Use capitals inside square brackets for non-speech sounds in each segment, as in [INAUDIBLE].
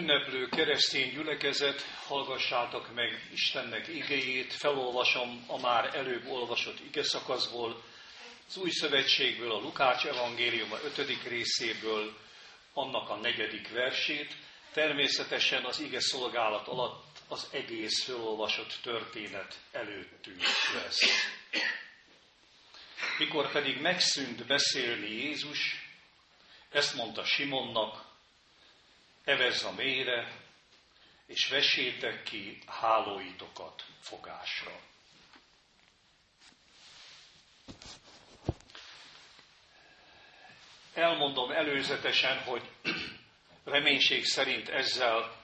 ünneplő keresztény gyülekezet, hallgassátok meg Istennek igéjét, felolvasom a már előbb olvasott ige szakaszból, az új szövetségből, a Lukács evangéliuma 5. részéből, annak a negyedik versét, természetesen az ige szolgálat alatt az egész felolvasott történet előttünk lesz. Mikor pedig megszűnt beszélni Jézus, ezt mondta Simonnak, evezz a mélyre, és vesétek ki hálóitokat fogásra. Elmondom előzetesen, hogy [CLEARS THROAT] reménység szerint ezzel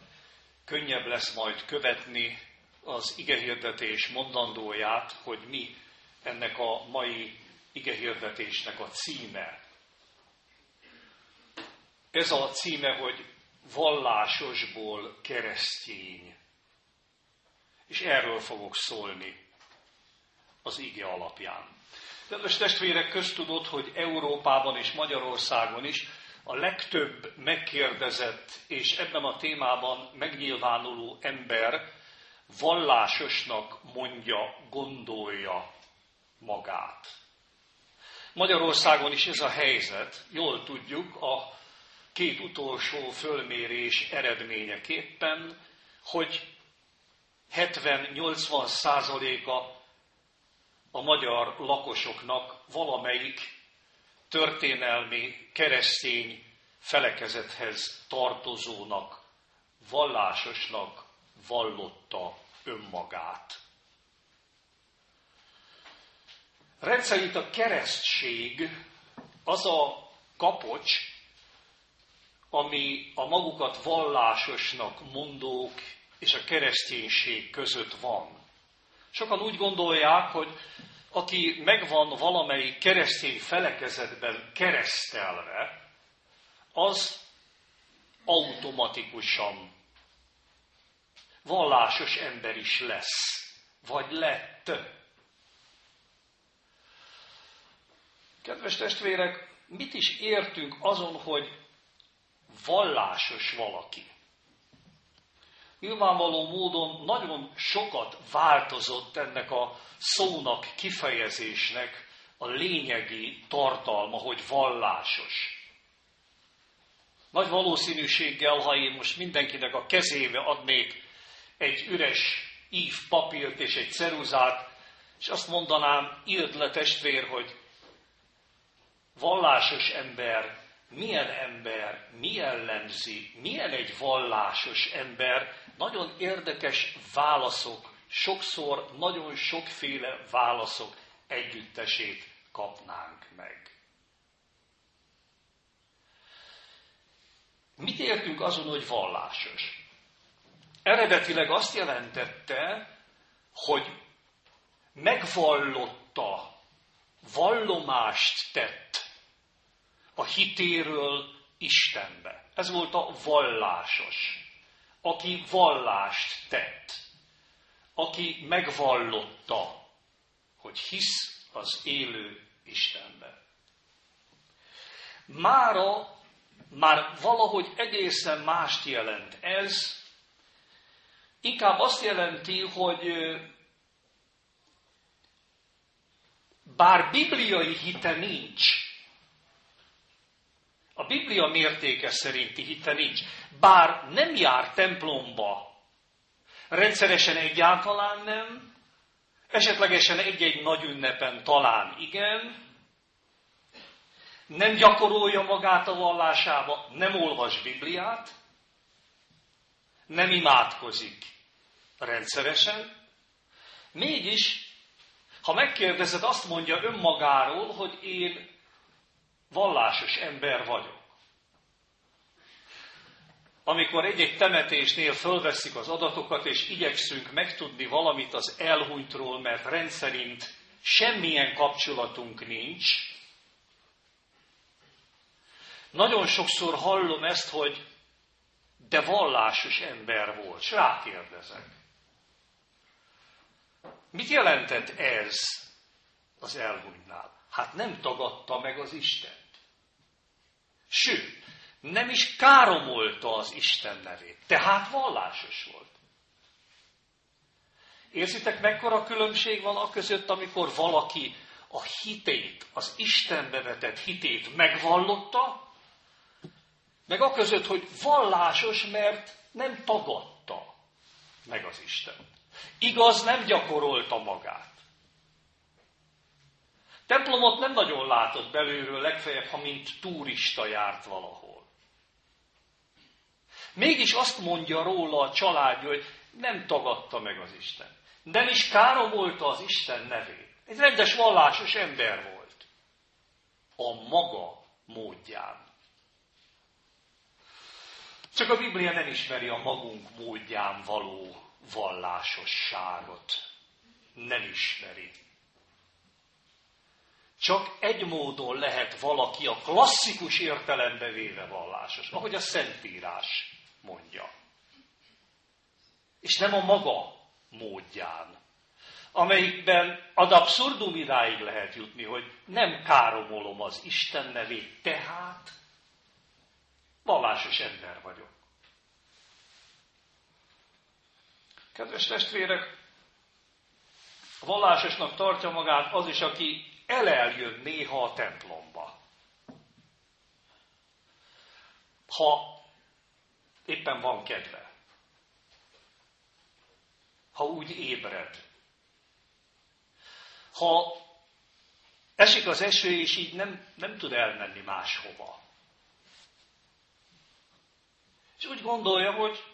könnyebb lesz majd követni az igehirdetés mondandóját, hogy mi ennek a mai igehirdetésnek a címe. Ez a címe, hogy vallásosból keresztény. És erről fogok szólni az ige alapján. Kedves testvérek, köztudott, hogy Európában és Magyarországon is a legtöbb megkérdezett és ebben a témában megnyilvánuló ember vallásosnak mondja, gondolja magát. Magyarországon is ez a helyzet, jól tudjuk, a két utolsó fölmérés eredményeképpen, hogy 70-80 százaléka a magyar lakosoknak valamelyik történelmi keresztény felekezethez tartozónak, vallásosnak vallotta önmagát. Rendszerint a keresztség az a kapocs, ami a magukat vallásosnak mondók és a kereszténység között van. Sokan úgy gondolják, hogy aki megvan valamelyik keresztény felekezetben keresztelve, az automatikusan vallásos ember is lesz, vagy lett. Kedves testvérek, mit is értünk azon, hogy vallásos valaki? Nyilvánvaló módon nagyon sokat változott ennek a szónak, kifejezésnek a lényegi tartalma, hogy vallásos. Nagy valószínűséggel, ha én most mindenkinek a kezébe adnék egy üres ív papírt és egy ceruzát, és azt mondanám, írd le testvér, hogy vallásos ember, milyen ember, mi jellemzi, milyen egy vallásos ember, nagyon érdekes válaszok, sokszor nagyon sokféle válaszok együttesét kapnánk meg. Mit értünk azon, hogy vallásos? Eredetileg azt jelentette, hogy megvallotta, vallomást tett a hitéről Istenbe. Ez volt a vallásos, aki vallást tett, aki megvallotta, hogy hisz az élő Istenbe. Mára már valahogy egészen mást jelent ez, inkább azt jelenti, hogy bár bibliai hite nincs, a Biblia mértéke szerinti hite nincs, bár nem jár templomba, rendszeresen egyáltalán nem, esetlegesen egy-egy nagy ünnepen talán igen, nem gyakorolja magát a vallásába, nem olvas Bibliát, nem imádkozik rendszeresen, mégis, ha megkérdezed, azt mondja önmagáról, hogy én vallásos ember vagyok. Amikor egy-egy temetésnél fölveszik az adatokat, és igyekszünk megtudni valamit az elhunytról, mert rendszerint semmilyen kapcsolatunk nincs, nagyon sokszor hallom ezt, hogy de vallásos ember volt, és rákérdezek. Mit jelentett ez az elhunytnál? Hát nem tagadta meg az Istent. Sőt, nem is káromolta az Isten nevét. Tehát vallásos volt. Érzitek, mekkora különbség van a között, amikor valaki a hitét, az Istenbe vetett hitét megvallotta, meg a között, hogy vallásos, mert nem tagadta meg az Isten. Igaz, nem gyakorolta magát. Templomot nem nagyon látott belülről, legfeljebb, ha mint turista járt valahol. Mégis azt mondja róla a családja, hogy nem tagadta meg az Isten. Nem is káromolta az Isten nevét. Egy rendes vallásos ember volt. A maga módján. Csak a Biblia nem ismeri a magunk módján való vallásosságot. Nem ismeri. Csak egy módon lehet valaki a klasszikus értelembe véve vallásos, ahogy a Szentírás mondja. És nem a maga módján, amelyikben ad abszurdum idáig lehet jutni, hogy nem káromolom az Isten nevét, tehát vallásos ember vagyok. Kedves testvérek, vallásosnak tartja magát az is, aki eleljön néha a templomba. Ha éppen van kedve. Ha úgy ébred. Ha esik az eső, és így nem, nem tud elmenni máshova. És úgy gondolja, hogy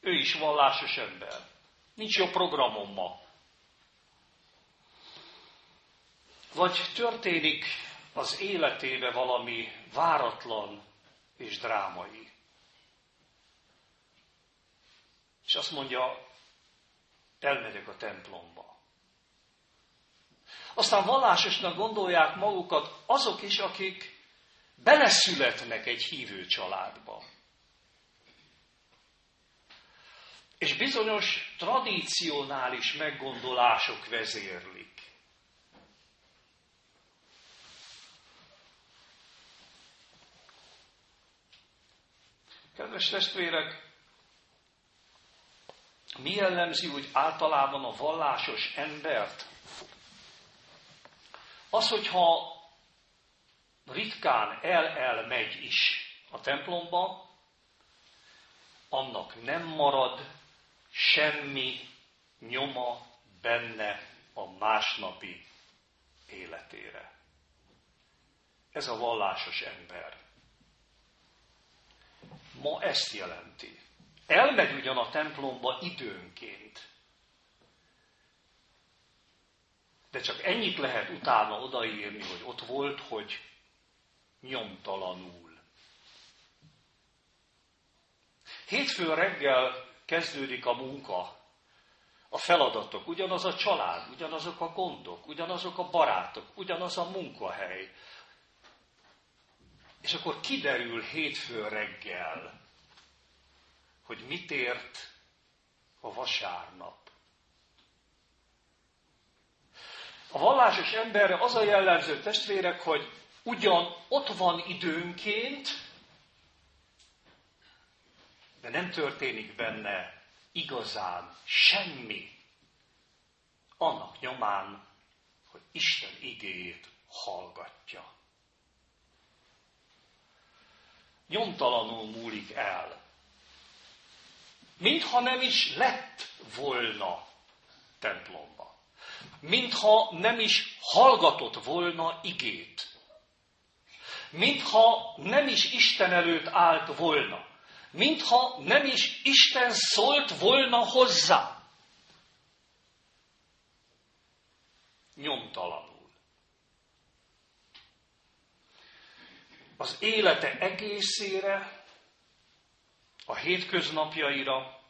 ő is vallásos ember. Nincs jó programom ma. Vagy történik az életébe valami váratlan és drámai. És azt mondja, elmegyek a templomba. Aztán vallásosnak gondolják magukat azok is, akik beleszületnek egy hívő családba. És bizonyos tradicionális meggondolások vezérlik. Kedves testvérek, mi jellemzi úgy általában a vallásos embert? Az, hogyha ritkán el-el megy is a templomba, annak nem marad semmi nyoma benne a másnapi életére. Ez a vallásos ember. Ma ezt jelenti. Elmegy ugyan a templomba időnként, de csak ennyit lehet utána odaírni, hogy ott volt, hogy nyomtalanul. Hétfő reggel kezdődik a munka, a feladatok, ugyanaz a család, ugyanazok a gondok, ugyanazok a barátok, ugyanaz a munkahely. És akkor kiderül hétfő reggel, hogy mit ért a vasárnap. A vallásos emberre az a jellemző testvérek, hogy ugyan ott van időnként, de nem történik benne igazán semmi annak nyomán, hogy Isten igéjét hallgatja. Nyomtalanul múlik el mintha nem is lett volna templomba. Mintha nem is hallgatott volna igét. Mintha nem is Isten előtt állt volna. Mintha nem is Isten szólt volna hozzá. Nyomtalanul. Az élete egészére a hétköznapjaira,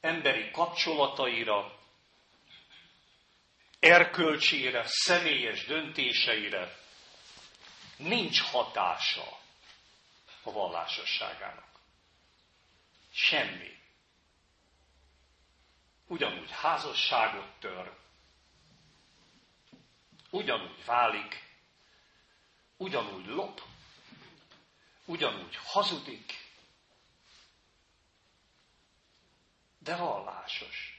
emberi kapcsolataira, erkölcsére, személyes döntéseire nincs hatása a vallásosságának. Semmi. Ugyanúgy házasságot tör, ugyanúgy válik, ugyanúgy lop, ugyanúgy hazudik, de vallásos.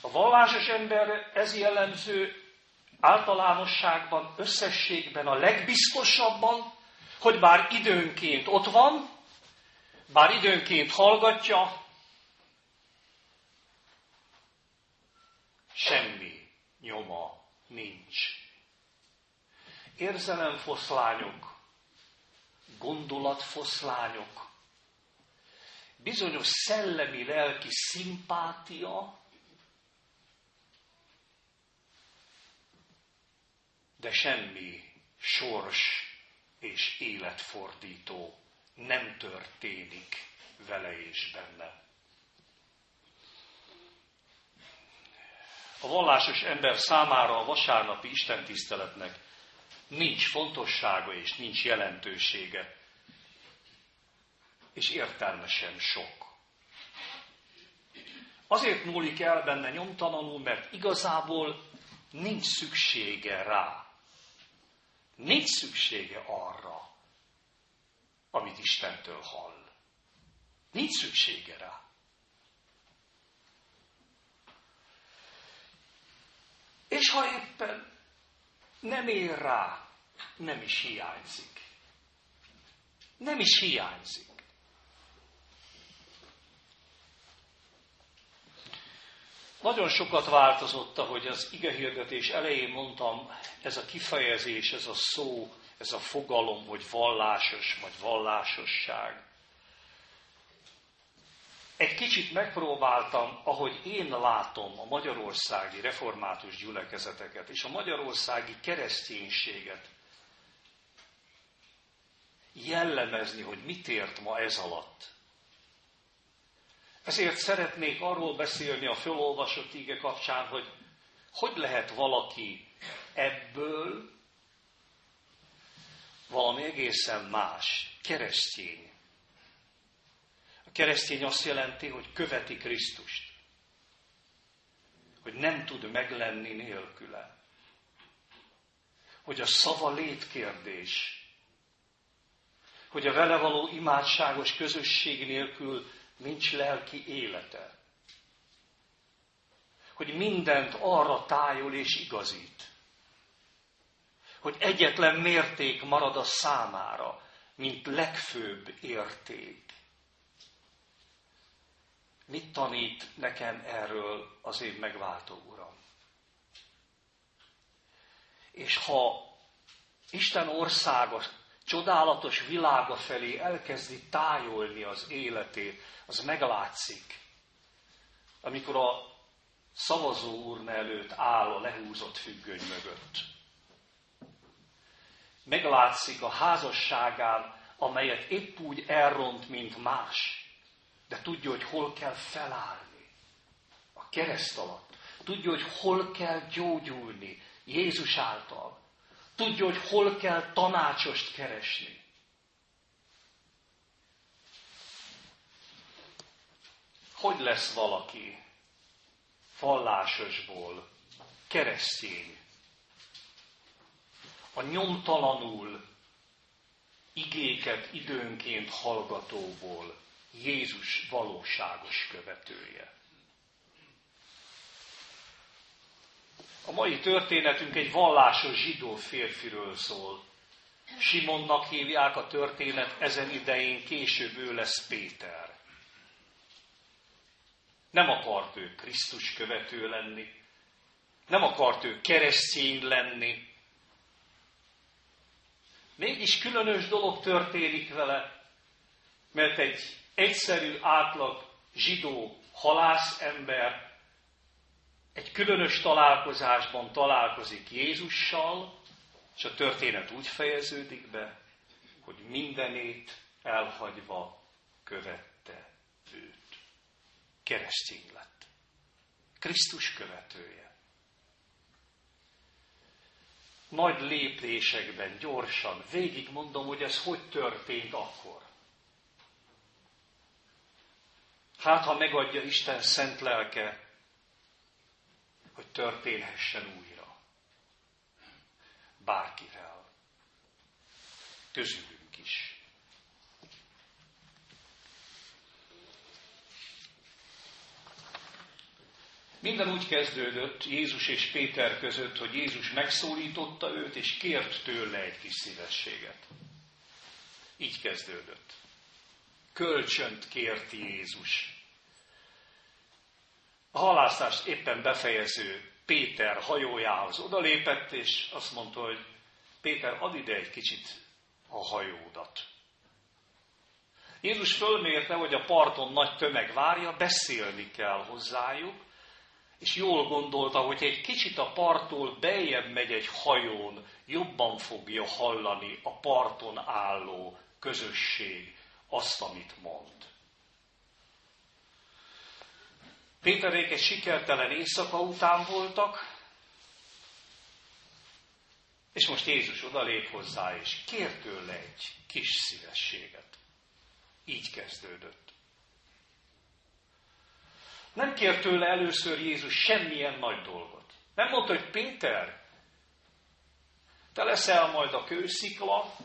A vallásos ember ez jellemző általánosságban, összességben a legbiztosabban, hogy bár időnként ott van, bár időnként hallgatja, semmi nyoma nincs. Érzelemfoszlányok, gondolatfoszlányok, bizonyos szellemi, lelki szimpátia, de semmi sors és életfordító nem történik vele és benne. A vallásos ember számára a vasárnapi istentiszteletnek nincs fontossága és nincs jelentősége, és értelme sem sok. Azért múlik el benne nyomtalanul, mert igazából nincs szüksége rá. Nincs szüksége arra, amit Istentől hall. Nincs szüksége rá. És ha éppen nem ér rá, nem is hiányzik. Nem is hiányzik. Nagyon sokat változott, ahogy az igehirdetés elején mondtam, ez a kifejezés, ez a szó, ez a fogalom, hogy vallásos vagy vallásosság. Egy kicsit megpróbáltam, ahogy én látom a magyarországi református gyülekezeteket és a magyarországi kereszténységet jellemezni, hogy mit ért ma ez alatt. Ezért szeretnék arról beszélni a fölolvasott íge kapcsán, hogy hogy lehet valaki ebből valami egészen más, keresztény. A keresztény azt jelenti, hogy követi Krisztust. Hogy nem tud meglenni nélküle. Hogy a szava létkérdés. Hogy a vele való imádságos közösség nélkül nincs lelki élete. Hogy mindent arra tájol és igazít. Hogy egyetlen mérték marad a számára, mint legfőbb érték. Mit tanít nekem erről az én megváltó Uram? És ha Isten országa, csodálatos világa felé elkezdi tájolni az életét, az meglátszik, amikor a szavazó urna előtt áll a lehúzott függöny mögött. Meglátszik a házasságán, amelyet épp úgy elront, mint más, de tudja, hogy hol kell felállni a kereszt alatt. Tudja, hogy hol kell gyógyulni Jézus által. Tudja, hogy hol kell tanácsost keresni. hogy lesz valaki vallásosból keresztény, a nyomtalanul igéket időnként hallgatóból Jézus valóságos követője. A mai történetünk egy vallásos zsidó férfiről szól. Simonnak hívják a történet, ezen idején később ő lesz Péter. Nem akart ő Krisztus követő lenni, nem akart ő keresztény lenni. Mégis különös dolog történik vele, mert egy egyszerű, átlag zsidó halász ember egy különös találkozásban találkozik Jézussal, és a történet úgy fejeződik be, hogy mindenét elhagyva követte őt keresztény lett. Krisztus követője. Nagy lépésekben, gyorsan, végig mondom, hogy ez hogy történt akkor. Hát, ha megadja Isten szent lelke, hogy történhessen újra. Bárkivel. közülünk is. Minden úgy kezdődött Jézus és Péter között, hogy Jézus megszólította őt, és kért tőle egy kis szívességet. Így kezdődött. Kölcsönt kért Jézus. A halászást éppen befejező Péter hajójához odalépett, és azt mondta, hogy Péter, add ide egy kicsit a hajódat. Jézus fölmérte, hogy a parton nagy tömeg várja, beszélni kell hozzájuk, és jól gondolta, hogy egy kicsit a parttól beljebb megy egy hajón, jobban fogja hallani a parton álló közösség azt, amit mond. Péterék egy sikertelen éjszaka után voltak, és most Jézus odalép hozzá, és kér tőle egy kis szívességet. Így kezdődött. Nem kért tőle először Jézus semmilyen nagy dolgot. Nem mondta, hogy Péter, te leszel majd a kőszikla,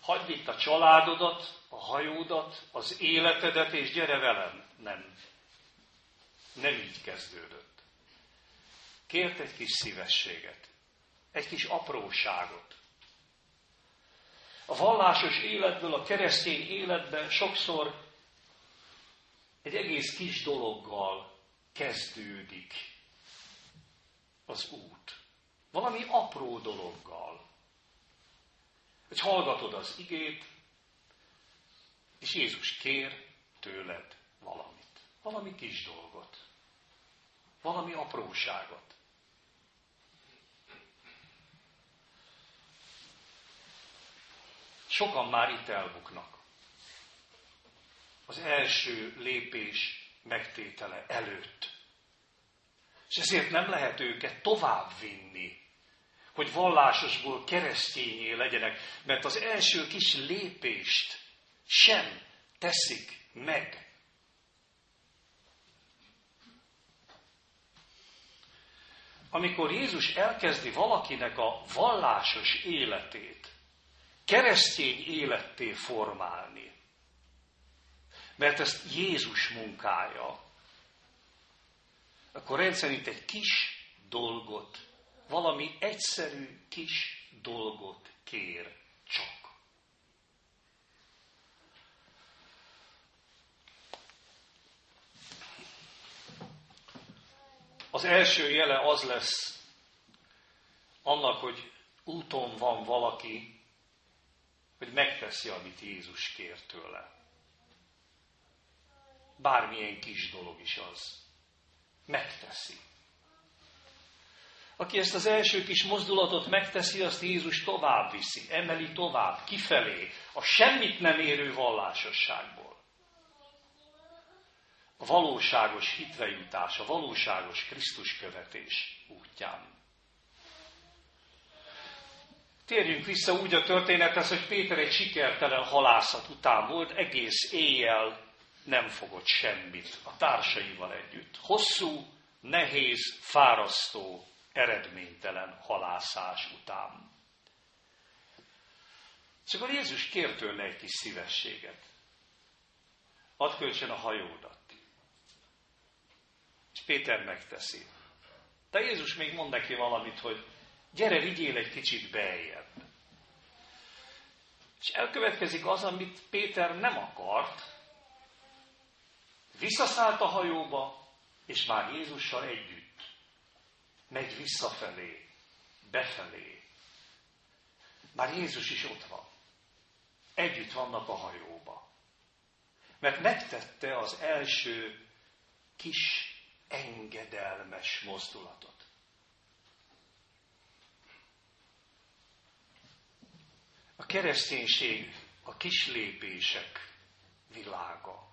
hagyd itt a családodat, a hajódat, az életedet, és gyere velem. Nem. Nem így kezdődött. Kért egy kis szívességet, egy kis apróságot. A vallásos életből, a keresztény életben sokszor egy egész kis dologgal kezdődik az út. Valami apró dologgal. Hogy hallgatod az igét, és Jézus kér tőled valamit. Valami kis dolgot. Valami apróságot. Sokan már itt elbuknak az első lépés megtétele előtt. És ezért nem lehet őket tovább vinni, hogy vallásosból keresztényé legyenek, mert az első kis lépést sem teszik meg. Amikor Jézus elkezdi valakinek a vallásos életét keresztény életté formálni, mert ezt Jézus munkája, akkor rendszerint egy kis dolgot, valami egyszerű kis dolgot kér csak. Az első jele az lesz annak, hogy úton van valaki, hogy megteszi, amit Jézus kér tőle bármilyen kis dolog is az. Megteszi. Aki ezt az első kis mozdulatot megteszi, azt Jézus tovább viszi, emeli tovább, kifelé, a semmit nem érő vallásosságból. A valóságos hitrejutás, a valóságos Krisztus követés útján. Térjünk vissza úgy a történethez, hogy Péter egy sikertelen halászat után volt, egész éjjel nem fogott semmit a társaival együtt. Hosszú, nehéz, fárasztó, eredménytelen halászás után. Csak a Jézus kért tőle egy kis szívességet. Add kölcsön a hajódat. Péter megteszi. De Jézus még mond neki valamit, hogy gyere, vigyél egy kicsit beljebb. És elkövetkezik az, amit Péter nem akart, Visszaszállt a hajóba, és már Jézussal együtt megy visszafelé, befelé. Már Jézus is ott van. Együtt vannak a hajóba. Mert megtette az első kis engedelmes mozdulatot. A kereszténység a kis lépések világa.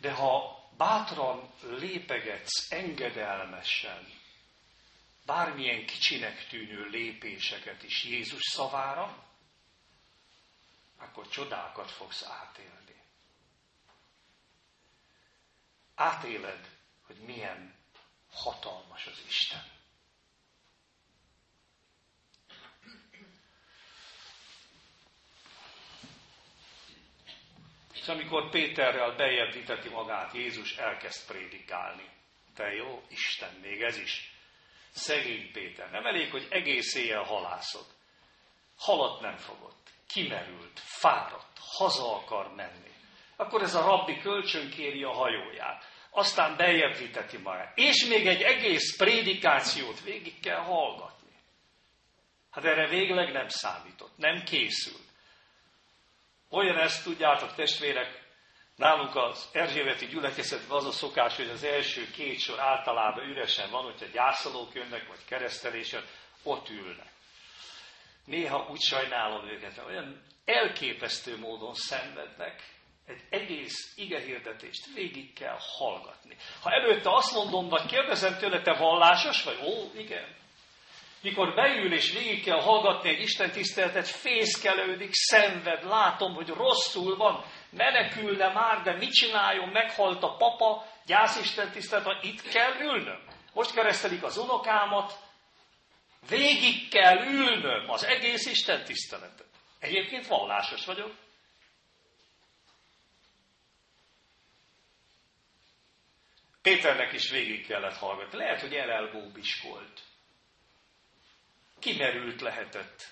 De ha bátran lépegetsz engedelmesen, bármilyen kicsinek tűnő lépéseket is Jézus szavára, akkor csodákat fogsz átélni. átéled, hogy milyen hatalmas az Isten. És amikor Péterrel bejebb viteti magát, Jézus elkezd prédikálni. Te jó, Isten, még ez is. Szegény Péter. Nem elég, hogy egész éjjel halászod. Halat nem fogott. Kimerült, fáradt, haza akar menni. Akkor ez a rabbi kölcsönkéri a hajóját. Aztán bejebb viteti magát. És még egy egész prédikációt végig kell hallgatni. Hát erre végleg nem számított, nem készült. Olyan ezt tudjátok, testvérek, nálunk az Erzsébeti gyülekezetben az a szokás, hogy az első két sor általában üresen van, hogyha gyászolók jönnek, vagy keresztelésen, ott ülnek. Néha úgy sajnálom őket, olyan elképesztő módon szenvednek, egy egész igehirdetést végig kell hallgatni. Ha előtte azt mondom, vagy kérdezem tőle, te vallásos vagy? Ó, igen. Mikor beül és végig kell hallgatni egy Isten tiszteletet, fészkelődik, szenved, látom, hogy rosszul van, menekülne már, de mit csináljon, meghalt a papa, gyász Isten tisztelet, itt kell ülnöm. Most keresztelik az unokámat, végig kell ülnöm az egész Isten tiszteletet. Egyébként vallásos vagyok. Péternek is végig kellett hallgatni. Lehet, hogy elelbóbiskolt kimerült lehetett.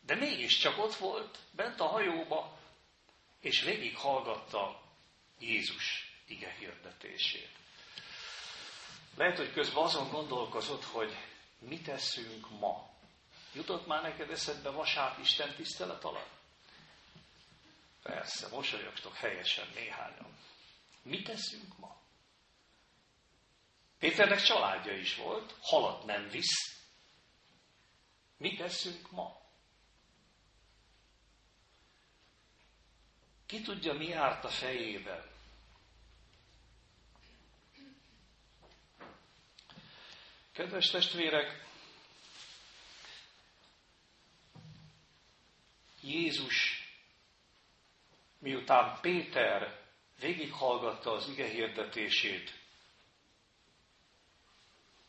De mégiscsak ott volt, bent a hajóba, és végig hallgatta Jézus ige hirdetését. Lehet, hogy közben azon gondolkozott, hogy mit teszünk ma. Jutott már neked eszedbe vasárnap Isten tisztelet alatt? Persze, mosolyogtok helyesen néhányan. Mit teszünk ma? Péternek családja is volt, halat nem visz, Mit teszünk ma? Ki tudja, mi járt a fejében? Kedves testvérek, Jézus, miután Péter végighallgatta az ige hirdetését,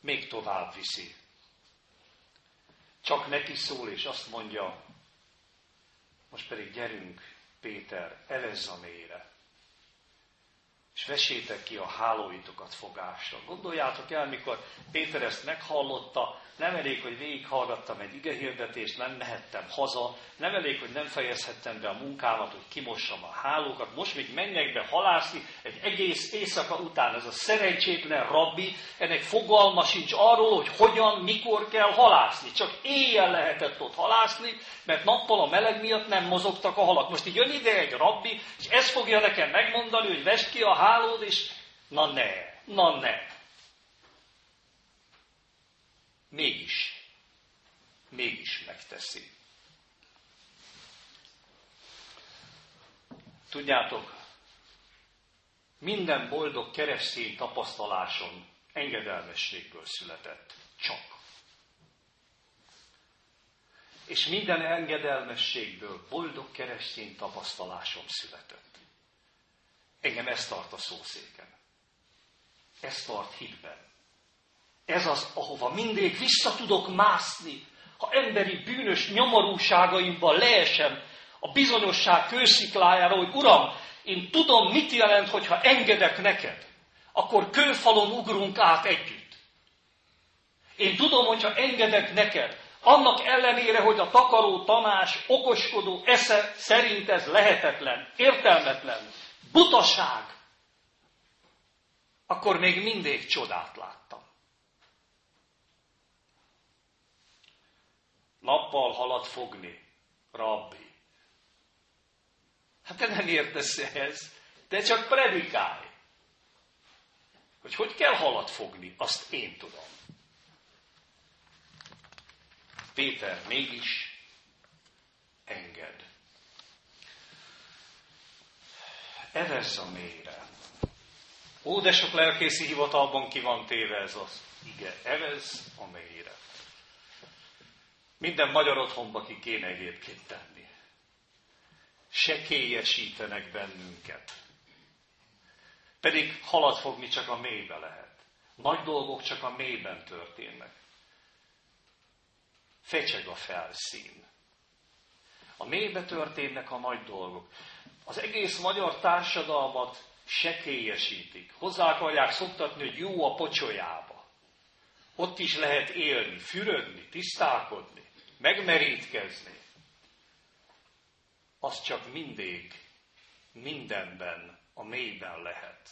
még tovább viszi. Csak neki szól, és azt mondja, most pedig gyerünk, Péter, evezz a mélyre, és vesétek ki a hálóitokat fogásra. Gondoljátok el, mikor Péter ezt meghallotta, nem elég, hogy végighallgattam egy igehirdetést, nem mehettem haza, nem elég, hogy nem fejezhettem be a munkámat, hogy kimossam a hálókat, most még menjek be halászni egy egész éjszaka után. Ez a szerencsétlen rabbi, ennek fogalma sincs arról, hogy hogyan, mikor kell halászni. Csak éjjel lehetett ott halászni, mert nappal a meleg miatt nem mozogtak a halak. Most így jön ide egy rabbi, és ezt fogja nekem megmondani, hogy vest ki a hálód, na ne, na ne. mégis, mégis megteszi. Tudjátok, minden boldog keresztény tapasztaláson engedelmességből született. Csak. És minden engedelmességből boldog keresztény tapasztalásom született. Engem ez tart a szószéken. Ez tart hitben. Ez az, ahova mindig vissza tudok mászni, ha emberi bűnös nyomorúságaimban leesem a bizonyosság kősziklájára, hogy Uram, én tudom, mit jelent, hogyha engedek neked, akkor kőfalon ugrunk át együtt. Én tudom, hogyha engedek neked, annak ellenére, hogy a takaró tanás, okoskodó esze szerint ez lehetetlen, értelmetlen, butaság, akkor még mindig csodát láttam. nappal halat fogni, rabbi. Hát te nem értesz ehhez, te csak predikálj. Hogy hogy kell halat fogni, azt én tudom. Péter mégis enged. Evesz a mélyre. Ó, de sok lelkészi hivatalban ki van téve ez az ige. Evez a mélyre. Minden magyar otthonba ki kéne egyébként tenni. Sekélyesítenek bennünket. Pedig halat fogni csak a mélybe lehet. Nagy dolgok csak a mélyben történnek. Fecseg a felszín. A mélybe történnek a nagy dolgok. Az egész magyar társadalmat sekélyesítik. Hozzá akarják szoktatni, hogy jó a pocsolyába. Ott is lehet élni, fürödni, tisztálkodni, megmerítkezni. Az csak mindig, mindenben, a mélyben lehet.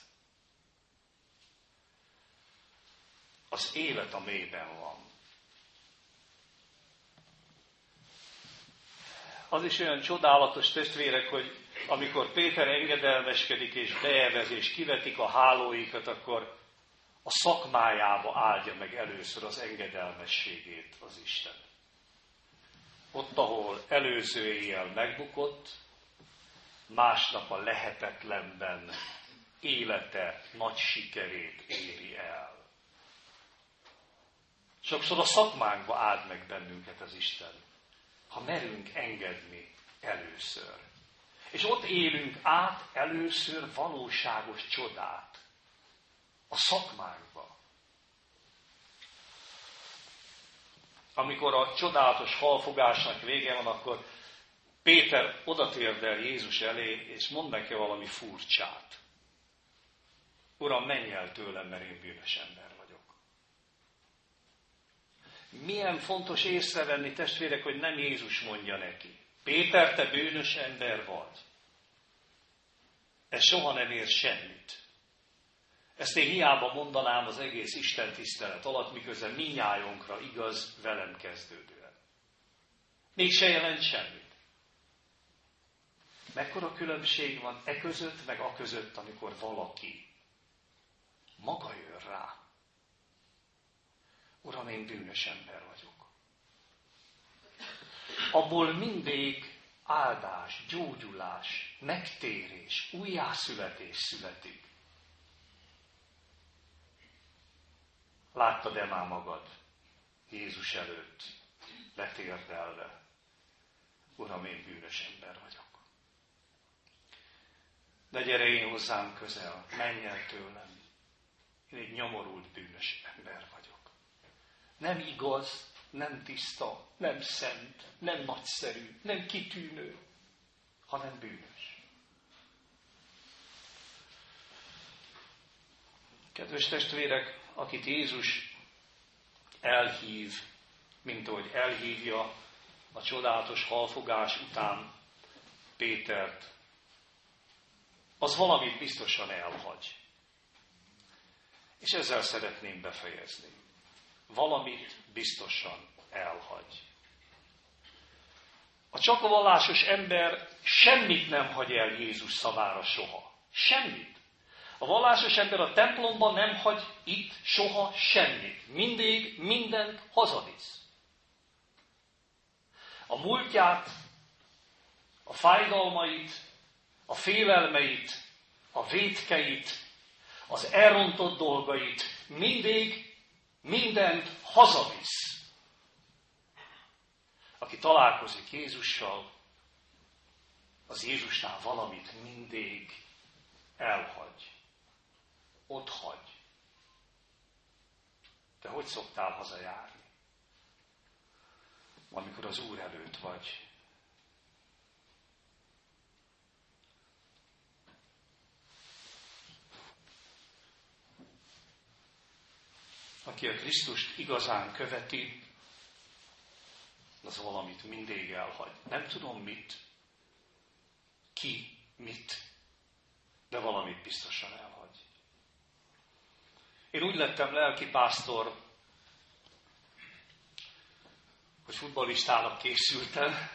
Az élet a mélyben van. Az is olyan csodálatos testvérek, hogy amikor Péter engedelmeskedik és beevez és kivetik a hálóikat, akkor a szakmájába áldja meg először az engedelmességét az Isten. Ott, ahol előző éjjel megbukott, másnap a lehetetlenben élete nagy sikerét éri el. Sokszor a szakmánkba áld meg bennünket az Isten, ha merünk engedni először. És ott élünk át először valóságos csodát. A szakmánkba. Amikor a csodálatos halfogásnak vége van, akkor Péter odatérdel Jézus elé, és mond neki valami furcsát. Uram, menj el tőlem, mert én bűnös ember vagyok. Milyen fontos észrevenni, testvérek, hogy nem Jézus mondja neki. Péter, te bűnös ember vagy. Ez soha nem ér semmit. Ezt én hiába mondanám az egész Isten tisztelet alatt, miközben minnyájunkra igaz velem kezdődően. Mégse jelent semmit. Mekkora különbség van e között, meg a között, amikor valaki maga jön rá. Uram, én bűnös ember vagyok. Abból mindig áldás, gyógyulás, megtérés, újjászületés születik. Láttad-e már magad Jézus előtt, letérdelve? Uram, én bűnös ember vagyok. De gyere én hozzám közel, menj el tőlem. Én egy nyomorult, bűnös ember vagyok. Nem igaz, nem tiszta, nem szent, nem nagyszerű, nem kitűnő, hanem bűnös. Kedves testvérek, akit Jézus elhív, mint ahogy elhívja a csodálatos halfogás után Pétert, az valamit biztosan elhagy. És ezzel szeretném befejezni. Valamit biztosan elhagy. A csakavallásos ember semmit nem hagy el Jézus szavára soha. Semmit. A vallásos ember a templomban nem hagy itt soha semmit. Mindig mindent hazavisz. A múltját, a fájdalmait, a félelmeit, a védkeit, az elrontott dolgait, mindig mindent hazavisz. Aki találkozik Jézussal, az Jézusnál valamit mindig elhagy. Ott hagy. Te hogy szoktál hazajárni? Amikor az Úr előtt vagy, aki a Krisztust igazán követi, az valamit mindig elhagy. Nem tudom mit, ki, mit, de valamit biztosan elhagy. Én úgy lettem lelkipásztor, hogy futballistának készültem,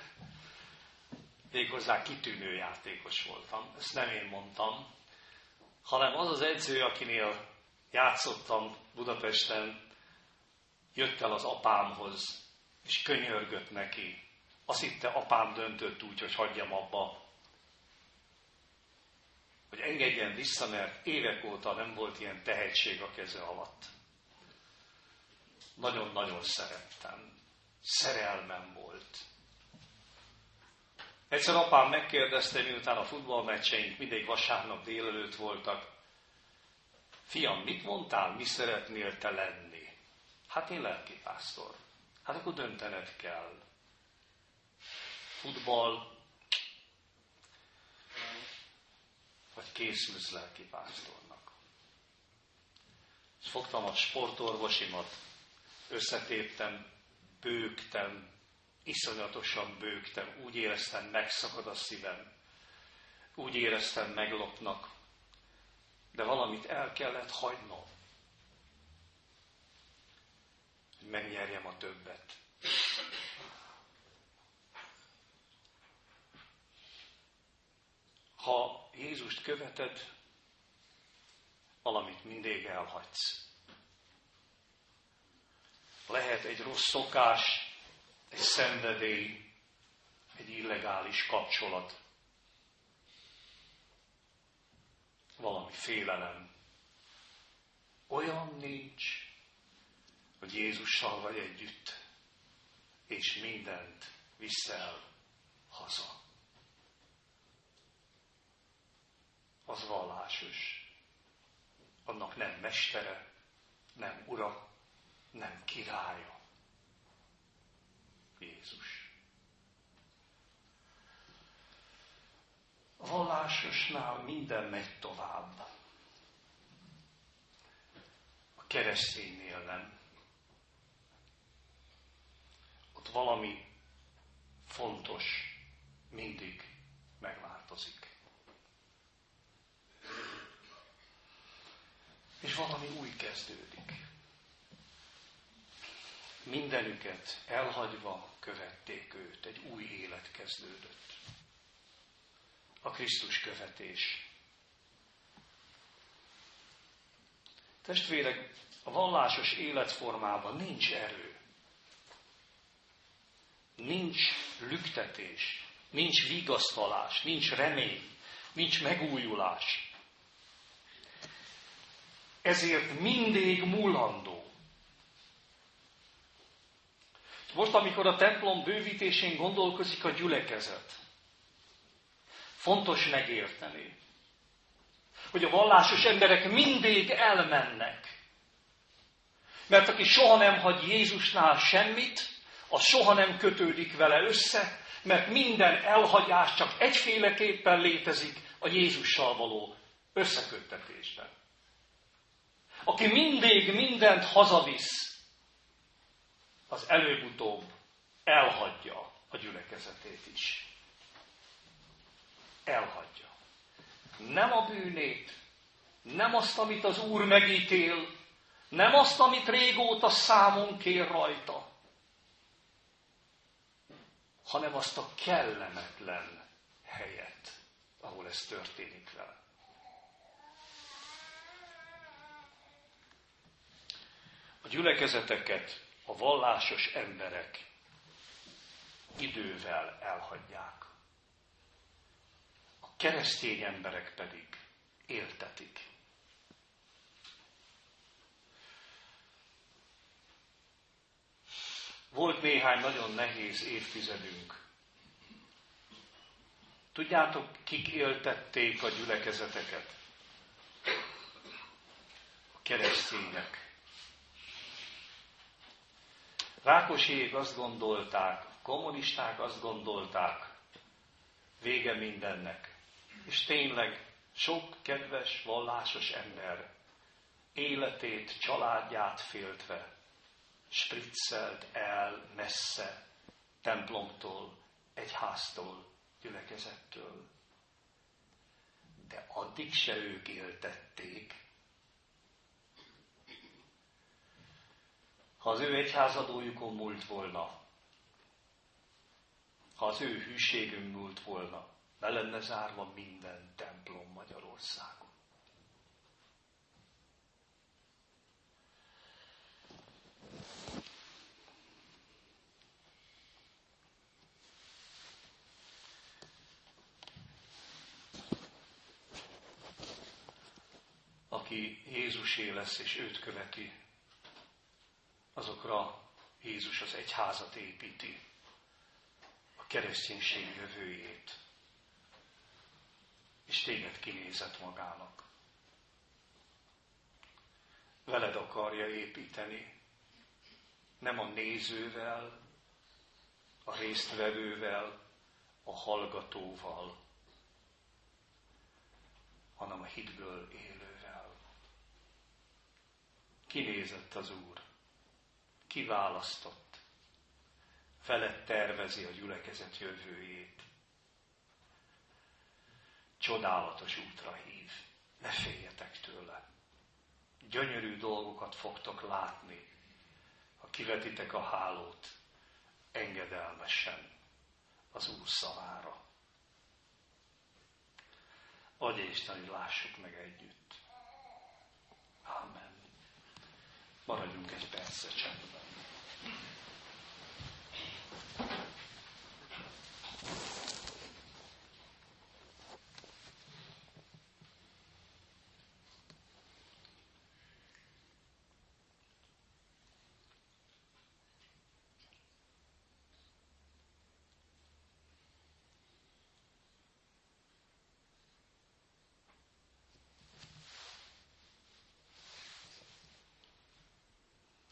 méghozzá kitűnő játékos voltam. Ezt nem én mondtam, hanem az az edző, akinél játszottam Budapesten, jött el az apámhoz, és könyörgött neki. Azt hitte, apám döntött úgy, hogy hagyjam abba, hogy engedjen vissza, mert évek óta nem volt ilyen tehetség a keze alatt. Nagyon-nagyon szerettem. Szerelmem volt. Egyszer apám megkérdezte, miután a futballmeccseink mindig vasárnap délelőtt voltak, Fiam, mit mondtál, mi szeretnél te lenni? Hát én lelkipásztor. Hát akkor döntened kell. futball, vagy készülsz lelki pásztornak. És fogtam a sportorvosimat, összetéptem, bőgtem, iszonyatosan bőgtem, úgy éreztem, megszakad a szívem, úgy éreztem, meglopnak, de valamit el kellett hagynom, hogy megnyerjem a többet. Ha Jézust követed, valamit mindig elhagysz. Lehet egy rossz szokás, egy szenvedély, egy illegális kapcsolat, valami félelem. Olyan nincs, hogy Jézussal vagy együtt, és mindent viszel haza. Az vallásos. Annak nem mestere, nem ura, nem királya. Jézus. A vallásosnál minden megy tovább. A kereszténynél nem. Ott valami fontos mindig megváltozik. És valami új kezdődik. Mindenüket elhagyva követték őt, egy új élet kezdődött a Krisztus követés. Testvérek, a vallásos életformában nincs erő, nincs lüktetés, nincs vigasztalás, nincs remény, nincs megújulás. Ezért mindig mulandó. Most, amikor a templom bővítésén gondolkozik a gyülekezet, Fontos megérteni, hogy a vallásos emberek mindig elmennek. Mert aki soha nem hagy Jézusnál semmit, az soha nem kötődik vele össze, mert minden elhagyás csak egyféleképpen létezik a Jézussal való összeköttetésben. Aki mindig mindent hazavisz, az előbb-utóbb elhagyja a gyülekezetét is elhagyja. Nem a bűnét, nem azt, amit az Úr megítél, nem azt, amit régóta számon kér rajta, hanem azt a kellemetlen helyet, ahol ez történik vele. A gyülekezeteket a vallásos emberek idővel elhagyják keresztény emberek pedig éltetik. Volt néhány nagyon nehéz évtizedünk. Tudjátok, kik éltették a gyülekezeteket? A keresztények. Rákosiék azt gondolták, kommunisták azt gondolták, vége mindennek. És tényleg sok kedves, vallásos ember életét, családját féltve spriccelt el messze templomtól, egyháztól, gyülekezettől. De addig se ők éltették. Ha az ő egyházadójukon múlt volna, ha az ő hűségünk múlt volna, be lenne zárva minden templom Magyarországon. Aki Jézusé lesz és őt követi, azokra Jézus az egyházat építi, a kereszténység jövőjét és téged kinézett magának. Veled akarja építeni, nem a nézővel, a résztvevővel, hallgatóval, hanem a hitből élővel. Kinézett az Úr, kiválasztott, felett tervezi a gyülekezet jövőjét. Csodálatos útra hív, ne féljetek tőle. Gyönyörű dolgokat fogtok látni, ha kivetitek a hálót engedelmesen az Úr szavára. Adj Isten, hogy lássuk meg együtt. Amen. Maradjunk egy percet csendben.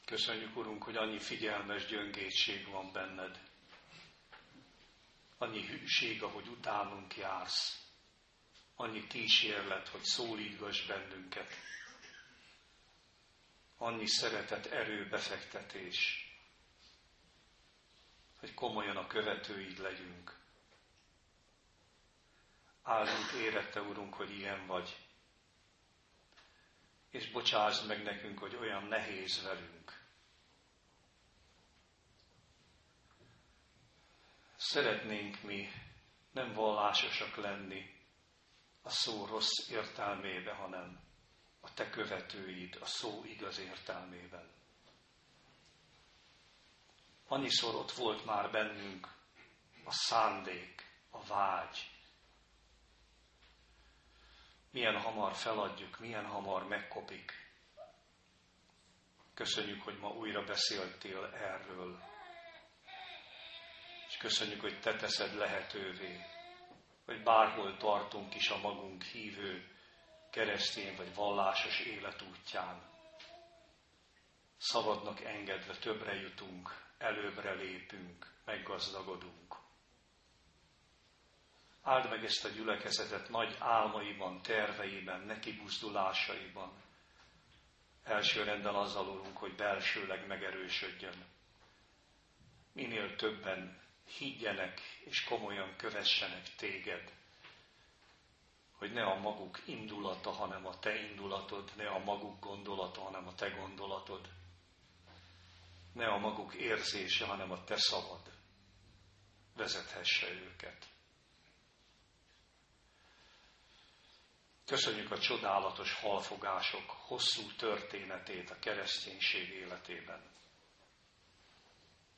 Köszönjük, Urunk, hogy annyi figyelmes gyöngétség van benned. Annyi hűség, ahogy utánunk jársz. Annyi kísérlet, hogy szólítgass bennünket. Annyi szeretet, erő, befektetés, hogy komolyan a követőid legyünk. Áldunk érette, Urunk, hogy ilyen vagy. És bocsásd meg nekünk, hogy olyan nehéz velünk. Szeretnénk mi nem vallásosak lenni a szó rossz értelmébe, hanem a te követőid a szó igaz értelmében. Annyiszor ott volt már bennünk a szándék, a vágy. Milyen hamar feladjuk, milyen hamar megkopik. Köszönjük, hogy ma újra beszéltél erről és köszönjük, hogy Te teszed lehetővé, hogy bárhol tartunk is a magunk hívő, keresztény vagy vallásos életútján. Szabadnak engedve többre jutunk, előbbre lépünk, meggazdagodunk. Áld meg ezt a gyülekezetet nagy álmaiban, terveiben, nekibuzdulásaiban. Elsőrenden azzal, Urunk, hogy belsőleg megerősödjön. Minél többen higgyenek és komolyan kövessenek téged, hogy ne a maguk indulata, hanem a te indulatod, ne a maguk gondolata, hanem a te gondolatod, ne a maguk érzése, hanem a te szavad vezethesse őket. Köszönjük a csodálatos halfogások hosszú történetét a kereszténység életében.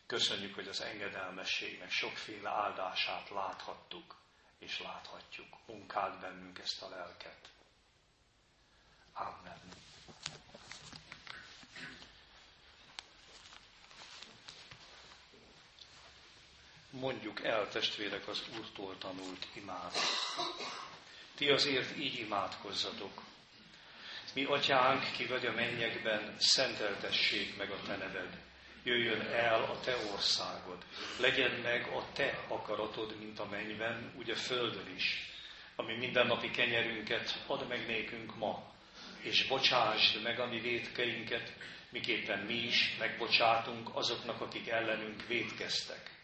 Köszönjük, hogy az engedelmességnek sokféle áldását láthattuk és láthatjuk. Munkáld bennünk ezt a lelket. Amen. Mondjuk el, testvérek, az Úrtól tanult imát. Ti azért így imádkozzatok. Mi, atyánk, ki vagy a mennyekben, szenteltessék meg a te neved jöjjön el a te országod, legyen meg a te akaratod, mint a mennyben, úgy a földön is, ami mindennapi kenyerünket add meg nékünk ma, és bocsásd meg a mi védkeinket, miképpen mi is megbocsátunk azoknak, akik ellenünk védkeztek.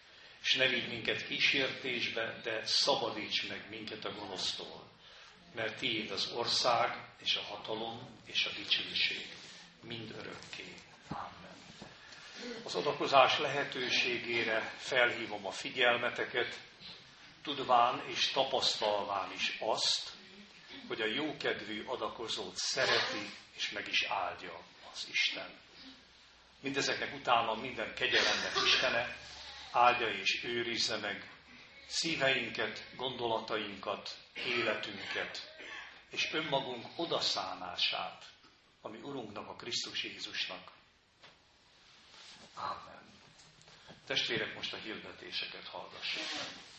És ne vigy minket kísértésbe, de szabadíts meg minket a gonosztól. Mert tiéd az ország, és a hatalom, és a dicsőség mind örökké. Amen az adakozás lehetőségére felhívom a figyelmeteket, tudván és tapasztalván is azt, hogy a jókedvű adakozót szereti és meg is áldja az Isten. Mindezeknek utána minden kegyelemnek Istene áldja és őrizze meg szíveinket, gondolatainkat, életünket, és önmagunk odaszánását, ami Urunknak, a Krisztus Jézusnak Amen. Testvérek, most a hirdetéseket hallgassák.